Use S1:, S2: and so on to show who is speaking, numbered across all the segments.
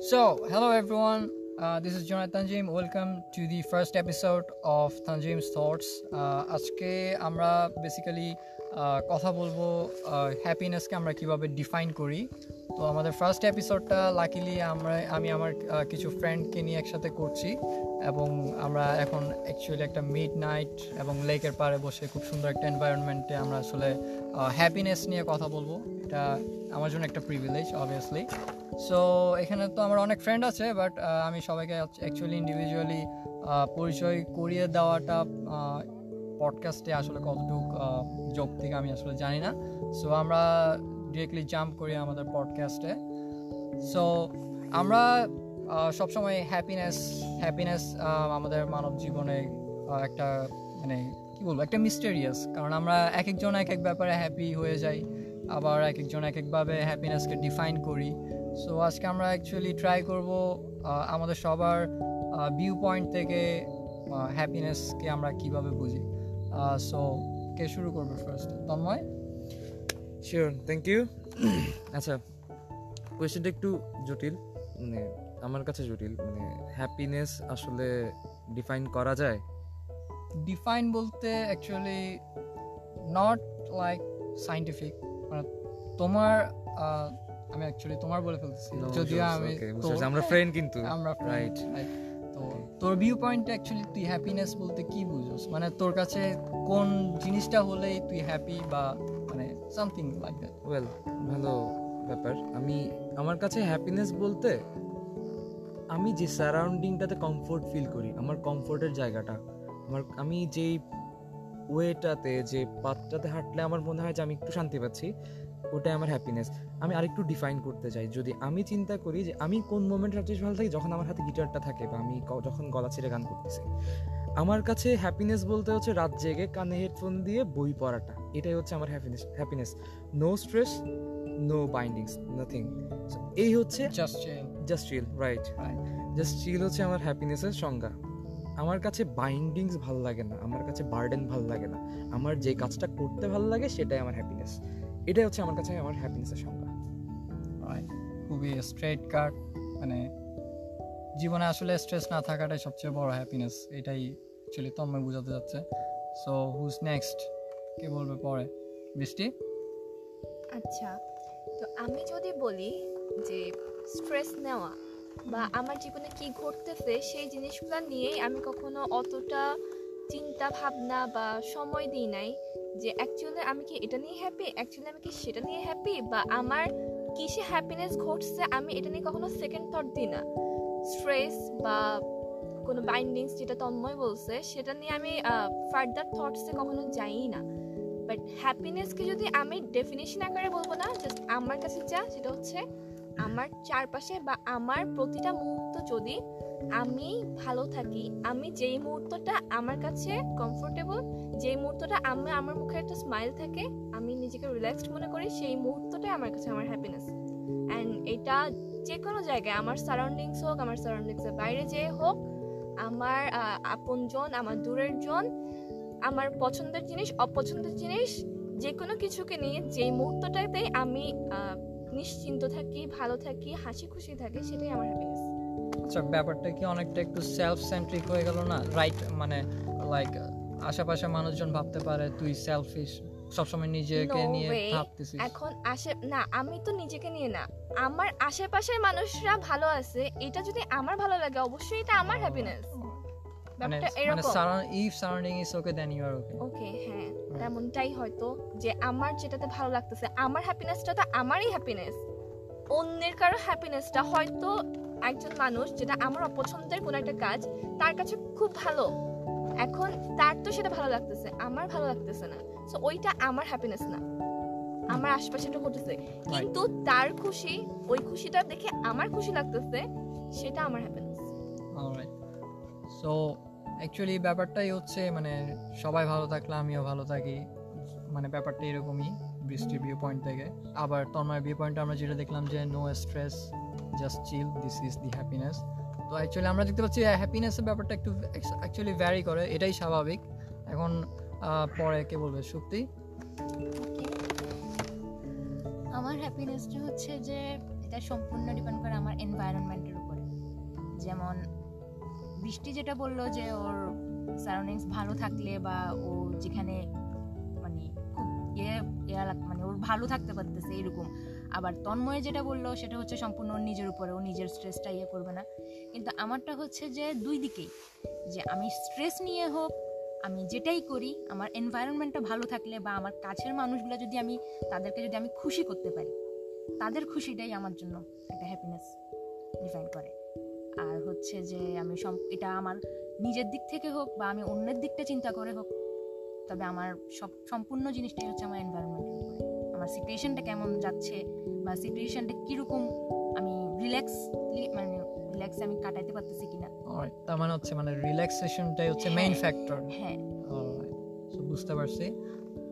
S1: So, hello everyone. Uh, this is Jonathan Tanjim. Welcome to the first episode of Tanjim's Thoughts. Uh, আজকে আমরা basically কথা বলব হ্যাপিনেসকে আমরা কীভাবে ডিফাইন করি তো আমাদের ফার্স্ট এপিসোডটা লাকিলি আমরা আমি আমার আহ, কিছু ফ্রেন্ডকে নিয়ে একসাথে করছি এবং আমরা এখন অ্যাকচুয়ালি একটা মিড নাইট এবং লেকের পাড়ে বসে খুব সুন্দর একটা এনভায়রনমেন্টে আমরা আসলে হ্যাপিনেস নিয়ে কথা বলব এটা আমার জন্য একটা প্রিভিলেজ অবভিয়াসলি সো এখানে তো আমার অনেক ফ্রেন্ড আছে বাট আমি সবাইকে অ্যাকচুয়ালি ইন্ডিভিজুয়ালি পরিচয় করিয়ে দেওয়াটা পডকাস্টে আসলে কতটুকু যৌক্তিক আমি আসলে জানি না। সো আমরা ডিরেক্টলি জাম্প করি আমাদের পডকাস্টে সো আমরা সবসময় হ্যাপিনেস হ্যাপিনেস আমাদের মানব জীবনে একটা মানে কি বলব, একটা মিস্টেরিয়াস কারণ আমরা এক একজন এক এক ব্যাপারে হ্যাপি হয়ে যাই। আবার এক একজন এক একভাবে হ্যাপিনেসকে ডিফাইন করি। সো আজকে আমরা অ্যাকচুয়ালি ট্রাই করব আমাদের সবার ভিউ পয়েন্ট থেকে হ্যাপিনেসকে আমরা কীভাবে বুঝি। সো কে শুরু করবে first Tanmoy?
S2: Sure thank you আচ্ছা কোয়েশ্চেনটা একটু জটিল মানে আমার কাছে জটিল মানে হ্যাপিনেস আসলে ডিফাইন করা যায়?
S1: ডিফাইন বলতে অ্যাকচুয়ালি নট লাইক সাইন্টিফিক মানে তোমার আমি অ্যাকচুয়ালি তোমার বলে ফেলতেছি। যদিও আমি।
S2: আমরা ফ্রেন্ড কিন্তু।
S1: আমরা
S2: রাইট
S1: তো তোর ভিউ পয়েন্ট অ্যাকচুয়ালি তুই হ্যাপিনেস বলতে কি বুঝোস? মানে তোর কাছে কোন জিনিসটা হলেই তুই হ্যাপি বা মানে সামথিং লাইক দ্যাট
S2: ওয়েল ভালো ব্যাপার। আমি আমার কাছে হ্যাপিনেস বলতে আমি যে সারাউন্ডিংটাতে কমফোর্ট ফিল করি আমার কমফোর্টের জায়গাটা আমার আমি যেই ওয়েটাতে যে পাথটাতে হাঁটলে আমার মনে হয় যে আমি একটু শান্তি পাচ্ছি ওটাই আমার হ্যাপিনেস আমি আরেকটু ডিফাইন করতে চাই। যদি আমি চিন্তা করি যে আমি কোন মোমেন্ট সবচেয়ে ভালো থাকি যখন আমার হাতে গিটারটা থাকে বা আমি যখন গলা ছেড়ে গান করতেছি। আমার কাছে হ্যাপিনেস বলতে হচ্ছে রাত জেগে কানে হেডফোন দিয়ে বই পড়াটা। এটাই হচ্ছে আমার happiness happiness no stress no bindings nothing এই হচ্ছে
S1: just chill
S2: just chill right
S1: right
S2: just chill হচ্ছে আমার হ্যাপিনেসের সংজ্ঞা। আমার কাছে বাইন্ডিংস ভালো লাগে না আমার কাছে বার্ডেন ভালো লাগে না আমার যে কাজটা করতে ভালো লাগে সেটাই আমার হ্যাপিনেস এটাই হচ্ছে আমার কাছে আমার হ্যাপিনেসের সংজ্ঞা।
S1: খুবই স্ট্রেট কাট মানে জীবনে আসলে স্ট্রেস না থাকাটাই সবচেয়ে বড় হ্যাপিনেস এটাই অ্যাকচুয়ালি তন্ময় বোঝাতে যাচ্ছে। সো হুজ নেক্সট কে বলবে পরে? বৃষ্টি?
S3: আচ্ছা তো আমি যদি বলি যে স্ট্রেস নেওয়া বা আমার জীবনে কি ঘটতেছে সেই জিনিসগুলো নিয়েই আমি কখনো অতটা চিন্তা, ভাবনা বা সময় দিই নাই যে অ্যাকচুয়ালি আমি কি এটা নিয়ে হ্যাপি অ্যাকচুয়ালি আমি কি সেটা নিয়ে হ্যাপি বা আমার কিসে হ্যাপিনেস ঘটছে আমি এটা নিয়ে কখনো সেকেন্ড থট দিই না। স্ট্রেস বা কোনো বাইন্ডিংস যেটা তন্ময় বলছে, সেটা নিয়ে আমি ফার্দার থটসে কখনো যাই না। বাট হ্যাপিনেসকে যদি আমি ডেফিনেশন আকারে বলব না জাস্ট আমার কাছে যা, সেটা হচ্ছে আমার চারপাশে বা আমার প্রতিটা মুহূর্ত যদি আমি ভালো থাকি, আমি যেই মুহূর্তটা আমার কাছে কমফোর্টেবল যেই মুহূর্তটা আমি আমার মুখে একটা স্মাইল থাকে, আমি নিজেকে রিল্যাক্সড মনে করি, সেই মুহূর্তটাই আমার কাছে আমার হ্যাপিনেস অ্যান্ড এটা যে কোনো জায়গায়, আমার সারাউন্ডিংস হোক, আমার সারাউন্ডিংসের বাইরে যে হোক, আমার আপনজন, আমার দূরের জন, আমার পছন্দের জিনিস, অপছন্দের জিনিস যে কোনো কিছুকে নিয়ে যেই মুহূর্তটাতেই আমি নিশ্চিন্ত থাকি ভালো থাকি হাসি খুশি থাকি সেটাই আমার হ্যাপিনেস
S1: আচ্ছা ব্যাপারটা কি অনেকটা একটু সেলফ সেন্ট্রিক হয়ে গেল না? রাইট মানে লাইক আশেপাশে মানুষজন ভাবতে পারে তুই সেলফিশ সবসময় নিজেকে নিয়ে ভাবতেছিস।
S3: এখন আসে না আমি তো নিজেকে নিয়ে না। আমার আশেপাশের মানুষরা ভালো আছে এটা যদি আমার ভালো লাগে অবশ্যই এটা আমার হ্যাপিনেস
S1: মানে মানে surround if surrounding is okay then you are okay
S3: okay হ্যাঁ তেমনটাই হয়তো যে আমার যেটাতে ভালো লাগতেছে আমার হ্যাপিনেসটা তো আমারই হ্যাপিনেস অন্যের কারও হ্যাপিনেসটা হয়তো একজন মানুষ যেটা আমার অপছন্দের কোনো একটা কাজ তার কাছে খুব ভালো। এখন তার তো সেটা ভালো লাগতেছে আমার ভালো লাগতেছে না। সো ওইটা আমার হ্যাপিনেস না। আমার আশেপাশে এটা ঘটেছে কিন্তু তার খুশি ওই খুশিটা দেখে আমার খুশি লাগতেছে সেটা আমার হ্যাপিনেস
S1: অলরাইট সো অ্যাকচুয়ালি ব্যাপারটাই হচ্ছে মানে সবাই ভালো থাকলে আমিও ভালো থাকি। মানে ব্যাপারটা এরকমই, বৃষ্টির ভিউ পয়েন্ট থেকে। আবার তন্ময়ের ভিউ পয়েন্টে আমরা যেটা দেখলাম যে no stress just chill this is the happiness তো অ্যাকচুয়ালি আমরা দেখতে পাচ্ছি হ্যাপিনেসের ব্যাপারটা একটু অ্যাকচুয়ালি ভ্যারি করে, এটাই স্বাভাবিক। এখন পরে কে বলবে? সত্যি
S4: আমার হ্যাপিনেসটা হচ্ছে যে, এটা সম্পূর্ণ ডিপেন্ড করে আমার এনভায়রনমেন্টের উপরে। যেমন বৃষ্টি যেটা বলল যে ওর সারাউন্ডিংস ভালো থাকলে বা ও যেখানে মানে খুব ইয়ে ইয়া মানে ওর ভালো থাকতে পারতেছে এরকম। আবার তন্ময় যেটা বলল সেটা হচ্ছে সম্পূর্ণ ওর নিজের উপরে, ও নিজের স্ট্রেসটা ইয়ে করবে না। কিন্তু আমারটা হচ্ছে যে দুই দিকেই, যে আমি স্ট্রেস নিয়ে হোক, আমি যেটাই করি, আমার এনভায়রনমেন্টটা ভালো থাকলে বা আমার কাছের মানুষগুলো যদি আমি, তাদেরকে যদি আমি খুশি করতে পারি, তাদের খুশিটাই আমার জন্য একটা হ্যাপিনেস ডিফাইন করে। আর হচ্ছে যে আমি এটা আমার নিজের দিক থেকে হোক বা আমি অন্যের দিকটা চিন্তা করে হোক তবে আমার সব সম্পূর্ণ জিনিসটাই হচ্ছে আমার এনভায়রনমেন্টের উপরে। আমার সিচুয়েশনটা কেমন যাচ্ছে বা সিচুয়েশনটা কীরকম আমি রিল্যাক্স মানে রিল্যাক্স আমি কাটাইতে পারতেছি কিনা।
S1: তার মানে হচ্ছে মানে রিল্যাক্সেশনটাই হচ্ছে মেইন
S4: হ্যাঁ।
S1: ফ্যাক্টর
S4: হ্যাঁ
S1: বুঝতে পারছি।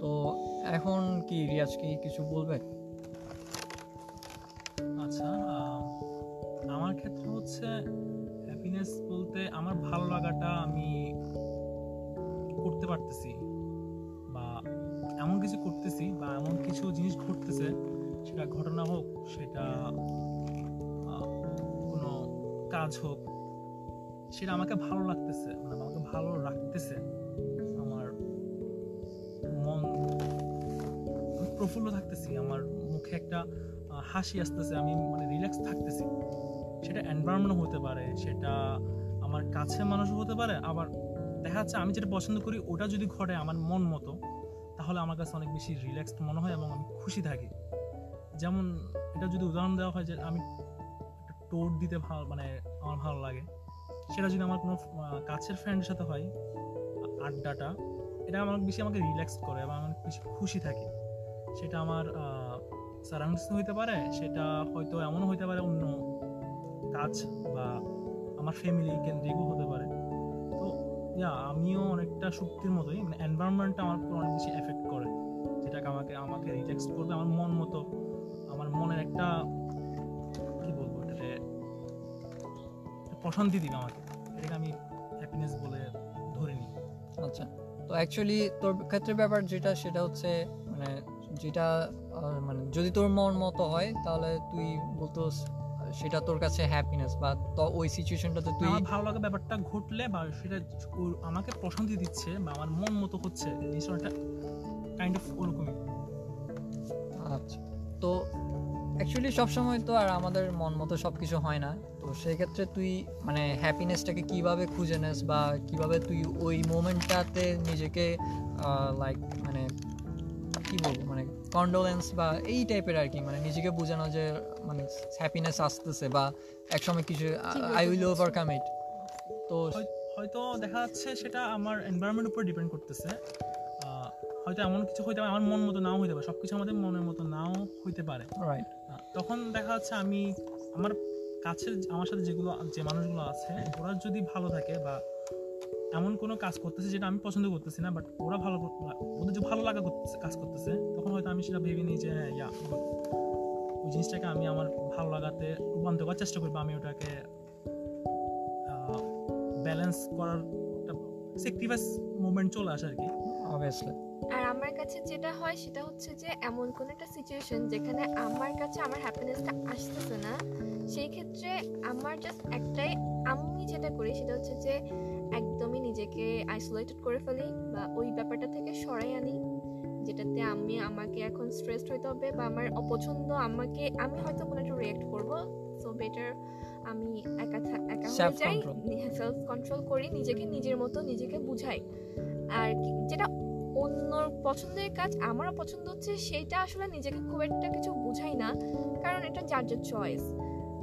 S1: তো এখন কি রিয়াজ কি কিছু বলবে?
S5: পারতেছি বা এমন কিছু করতেছি বা এমন কিছু জিনিস ঘটতেছে, সেটা ঘটনা হোক, সেটা কোনো কাজ হোক, সেটা আমাকে ভালো লাগতেছে মানে আমাকে ভালো রাখতেছে। আমার মন প্রফুল্ল থাকতেছি, আমার মুখে একটা হাসি আসতেছে, আমি মানে রিল্যাক্স থাকতেছি। সেটা এনভায়রনমেন্ট হতে পারে, সেটা আমার কাছের মানুষও হতে পারে, আবার দেখা যাচ্ছে আমি যেটা পছন্দ করি, ওটা যদি ঘটে আমার মন মতো, তাহলে আমার কাছে অনেক বেশি রিল্যাক্সড মনে হয় এবং আমি খুশি থাকি। যেমন এটা যদি উদাহরণ দেওয়া হয় যে আমি টোর দিতে ভালো মানে আমার ভালো লাগে, সেটা যদি আমার কোনো কাছের ফ্রেন্ডের সাথে হয়, আড্ডাটা, এটা আমার বেশি আমাকে রিল্যাক্স করে এবং আমি বেশি খুশি থাকি। সেটা আমার সারাউন্ডস হইতে পারে, সেটা হয়তো এমনও হইতে পারে অন্য কাজ বা আমার ফ্যামিলি কেন্দ্রিকও হতে পারে। ইয়া আমিও অনেকটা শক্তির মতোই মানে এনভায়রনমেন্টটা আমার উপর অনেক বেশি এফেক্ট করে। যেটাকে আমাকে আমাকে রিল্যাক্স করবে আমার মন মতো, আমার মনের একটা, কি বলব এটাতে প্রশান্তি দিবে আমাকে। এটাকে আমি হ্যাপিনেস বলে ধরে নিই
S1: আচ্ছা তো অ্যাকচুয়ালি তোর ক্ষেত্রে ব্যাপার যেটা, সেটা হচ্ছে মানে যেটা মানে যদি তোর মন মতো হয়, তাহলে তুই বলতো সেটা তোর কাছে হ্যাপিনেস বা তো ওই সিচুয়েশনটাতে তুই
S5: আমার ভালো লাগা ব্যাপারটা ঘটলে বা সেটা আমাকে প্রশান্তি দিচ্ছে বা আমার মন মতো হচ্ছে জিনিসটা কাইন্ড অফ ওরকমই।
S1: আচ্ছা। তো অ্যাকচুয়ালি সবসময় তো আর আমাদের মন মতো সব কিছু হয় না। তো সেই ক্ষেত্রে তুই মানে হ্যাপিনেসটাকে কীভাবে খুঁজে নেস বা কীভাবে তুই ওই মোমেন্টটাতে নিজেকে লাইক মানে কি বলব মানে কন্ডোলেন্স বা এই টাইপের আর কি মানে নিজেকে বোঝানো যে মানে হ্যাপিনেস আসতেছে বা একসময় কিছু আই উইল ওভারকাম ইট তো
S5: হয়তো দেখা যাচ্ছে সেটা আমার এনভায়রনমেন্ট উপর ডিপেন্ড করতেছে। আহ, হয়তো এমন কিছু হইতে পারে আমার মন মতো নাও হইতে পারে সব কিছু আমাদের মনের মতো নাও হইতে পারে।
S1: রাইট
S5: তখন দেখা যাচ্ছে আমি আমার কাছের আমার সাথে যেগুলো যে মানুষগুলো আছে ওরা যদি ভালো থাকে বা এমন কোনো কাজ করতেছে যেটা আমি পছন্দ করতেছি না বাট ওরা ভালো ওদের যে ভালো লাগা করতেছে কাজ করতেছে তখন হয়তো আমি সেটা ভেবে নিই যে হ্যাঁ ইয়া ওই জিনিসটাকে আমি আমার ভালো লাগাতে রূপান্তর করার চেষ্টা করি বা আমি ওটাকে ব্যালেন্স করার একটা স্যাক্রিফাইস মুভমেন্ট চলে আসে আর কি
S1: অবভিয়াসলি
S3: আর আমার কাছে যেটা হয় সেটা হচ্ছে যে এমন কোন একটা সিচুয়েশন যেখানে আমার কাছে আমার হ্যাপিনেসটা আসতেছে না সেই ক্ষেত্রে আমার জাস্ট একটাই আমি যেটা করি সেটা হচ্ছে যে একদমই নিজেকে আইসোলেটেড করে ফেলি বা ওই ব্যাপারটা থেকে সরাই আনি যেটাতে আমি আমাকে এখন স্ট্রেসড হইতে হবে বা আমার অপছন্দ আমাকে আমি হয়তো কোনো একটা রিয়েক্ট করব। সো বেটার আমি একা একা হয়ে যাই. সেলফ কন্ট্রোল করি নিজেকে নিজের মতো নিজেকে বুঝাই। আর যেটা অন্যর পছন্দের কাজ আমারও পছন্দ হচ্ছে সেইটা আসলে নিজেকে খুব একটা কিছু বুঝাই না কারণ এটা যার যার চয়েস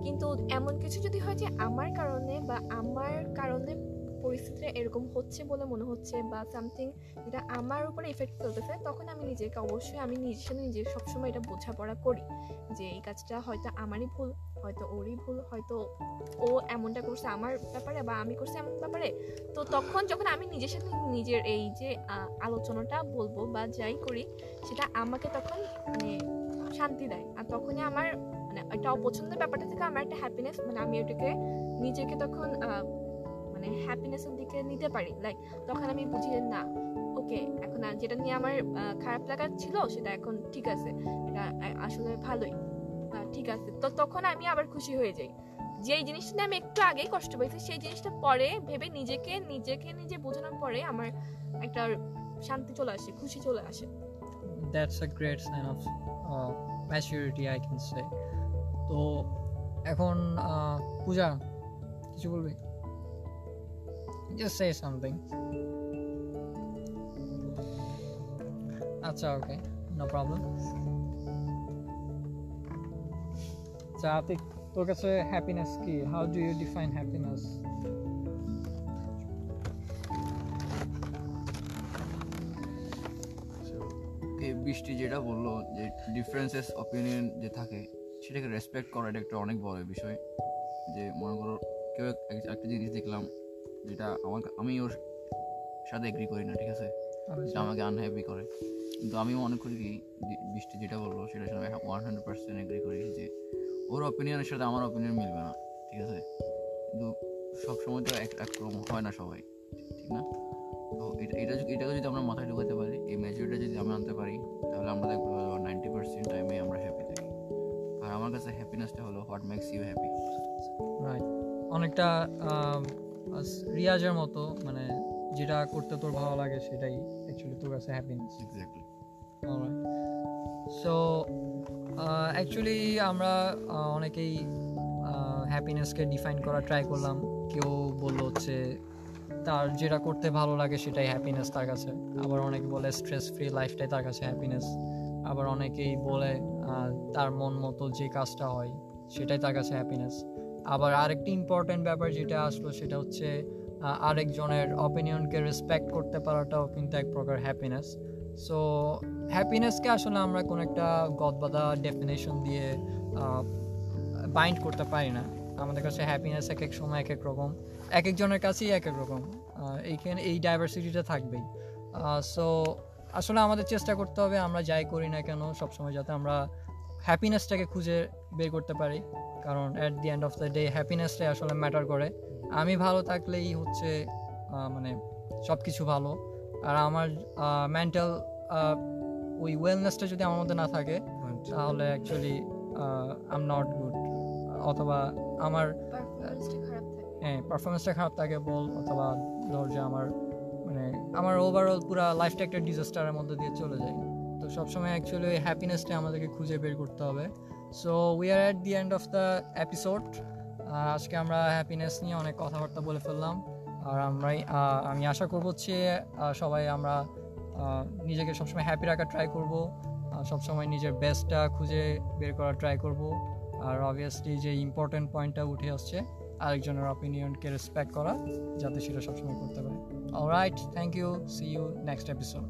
S3: কিন্তু এমন কিছু যদি হয় যে আমার কারণে বা আমার কারণে পরিস্থিতিটা এরকম হচ্ছে বলে মনে হচ্ছে বা সামথিং যেটা আমার উপরে ইফেক্ট ফেলতেছে, তখন আমি নিজেকে অবশ্যই আমি নিজের সাথে নিজে সবসময় এটা বোঝাপড়া করি যে এই কাজটা হয়তো আমারই ভুল, হয়তো ওরই ভুল, হয়তো ও এমনটা করছে আমার ব্যাপারে বা আমি করছি এমন ব্যাপারে। তো তখন যখন আমি নিজের সাথে নিজের এই যে আলোচনাটা বলব বা যাই করি, সেটা আমাকে তখন মানে শান্তি দেয়। আর তখনই আমার মানে একটা অপছন্দের ব্যাপারটা থেকে আমার একটা হ্যাপিনেস মানে আমি ওটাকে নিজেকে তখন মানে হ্যাপিনেসের দিকে নিতে পারি। লাইক তখন আমি বুঝি যে না ওকে এখন আর যেটা নিয়ে আমার খারাপ লাগা ছিল সেটা এখন ঠিক আছে। এটা আসলে ভালোই। ঠিক আছে। তো তখন আমি আবার খুশি হয়ে যাই। যেই জিনিসটা আমি একটু আগেই কষ্ট পাইছি, সেই জিনিসটা পরে ভেবে নিজেকে নিজেকে নিজে বোঝানোর পরে আমার একটা শান্তি চলে আসে, খুশি চলে আসে।
S1: That's a great sign of maturity I can say তো এখন পূজা, কিছু বলবি? জাস্ট সে সামথিং আচ্ছা ওকে নো প্রবলেম আচ্ছা আতিক তোর কাছে হ্যাপিনেস কি? How do you define happiness
S6: Brishti যেটা বলল, যে ডিফারেন্সেস অপিনিয়ন যে থাকে, সেটাকে রেসপেক্ট করা এটা একটা অনেক বড় বিষয়। যে মনে করো, কেউ এক- একটা জিনিস দেখলাম যেটা আমার আমি ওর সাথে এগ্রি করি না ঠিক আছে? যেটা আমাকে আনহ্যাপি করে। কিন্তু আমি মনে করি কি বৃষ্টি যেটা বলল সেটার সাথে ওয়ান হান্ড্রেড পার্সেন্ট এগ্রি করি যে ওর অপিনিয়নের সাথে আমার অপিনিয়ন মিলবে না ঠিক আছে? কিন্তু সবসময় তো এক একরকম হয় না সবাই ঠিক না? তো এটা এটা যদি- এটাকে যদি আমরা মাথায় ঢুকাতে পারি এই মেজরিটা যদি আমরা আনতে পারি তাহলে আমরা দেখব নাইনটি পার্সেন্ট টাইমে আমরা হ্যাপি থাকি। আর আমার কাছে হ্যাপিনেসটা হলো what makes you happy
S1: right অনেকটা আম, রিয়াজের মতো মানে যেটা করতে তোর ভালো লাগে সেটাই অ্যাকচুয়ালি তোর কাছে হ্যাপিনেস
S6: এক্স্যাক্টলি
S1: সো অ্যাকচুয়ালি আমরা অনেকেই হ্যাপিনেসকে ডিফাইন করা ট্রাই করলাম। কেউ বলল হচ্ছে তার যেটা করতে ভালো লাগে সেটাই হ্যাপিনেস তার কাছে। আবার অনেকে বলে স্ট্রেস ফ্রি লাইফটাই তার কাছে হ্যাপিনেস আবার অনেকেই বলে তার মন মতো যে কাজটা হয় সেটাই তার কাছে হ্যাপিনেস আবার আরেকটি ইম্পর্টেন্ট ব্যাপার যেটা আসলো সেটা হচ্ছে আরেকজনের অপিনিয়নকে রেসপেক্ট করতে পারাটাও কিন্তু এক প্রকার হ্যাপিনেস সো হ্যাপিনেসকে আসলে আমরা কোনো একটা গদবাদা ডেফিনেশন দিয়ে বাইন্ড করতে পারি না। আমাদের কাছে হ্যাপিনেস এক এক সময় এক এক রকম, এক একজনের কাছেই এক এক রকম এইখানে এই ডাইভার্সিটিটা থাকবেই। সো আসলে আমাদের চেষ্টা করতে হবে আমরা যাই করি না কেন, সবসময় যাতে আমরা হ্যাপিনেসটাকে খুঁজে বের করতে পারি। কারণ at the end of the day হ্যাপিনেসটাই আসলে ম্যাটার করে। আমি ভালো থাকলেই হচ্ছে মানে সব কিছু ভালো। আর আমার মেন্টাল ওই ওয়েলনেসটা যদি আমার মধ্যে না থাকে তাহলে actually I am not good অথবা আমার
S3: পারফরমেন্সটা খারাপ থাকে।
S1: হ্যাঁ পারফরমেন্সটা খারাপ থাকে বল অথবা ধর যে আমার মানে আমার ওভারঅল পুরো লাইফটা একটা ডিজাস্টারের মধ্যে দিয়ে চলে যায়। তো সবসময় অ্যাকচুয়ালি ওই হ্যাপিনেসটা আমাদেরকে খুঁজে বের করতে হবে। So we are at the end of the episode আজকে আমরা হ্যাপিনেস নিয়ে অনেক কথাবার্তা বলে ফেললাম। আর আমরাই আমি আশা করব হচ্ছে সবাই আমরা নিজেকে সবসময় হ্যাপি রাখার ট্রাই করব। সবসময় নিজের বেস্টটা খুঁজে বের করার ট্রাই করব। আর অবভিয়াসলি যে ইম্পর্টেন্ট পয়েন্টটা উঠে আসছে, আরেকজনের অপিনিয়নকে রেসপেক্ট করা, যাতে সেটা সবসময় করতে পারে। Alright thank you see you next episode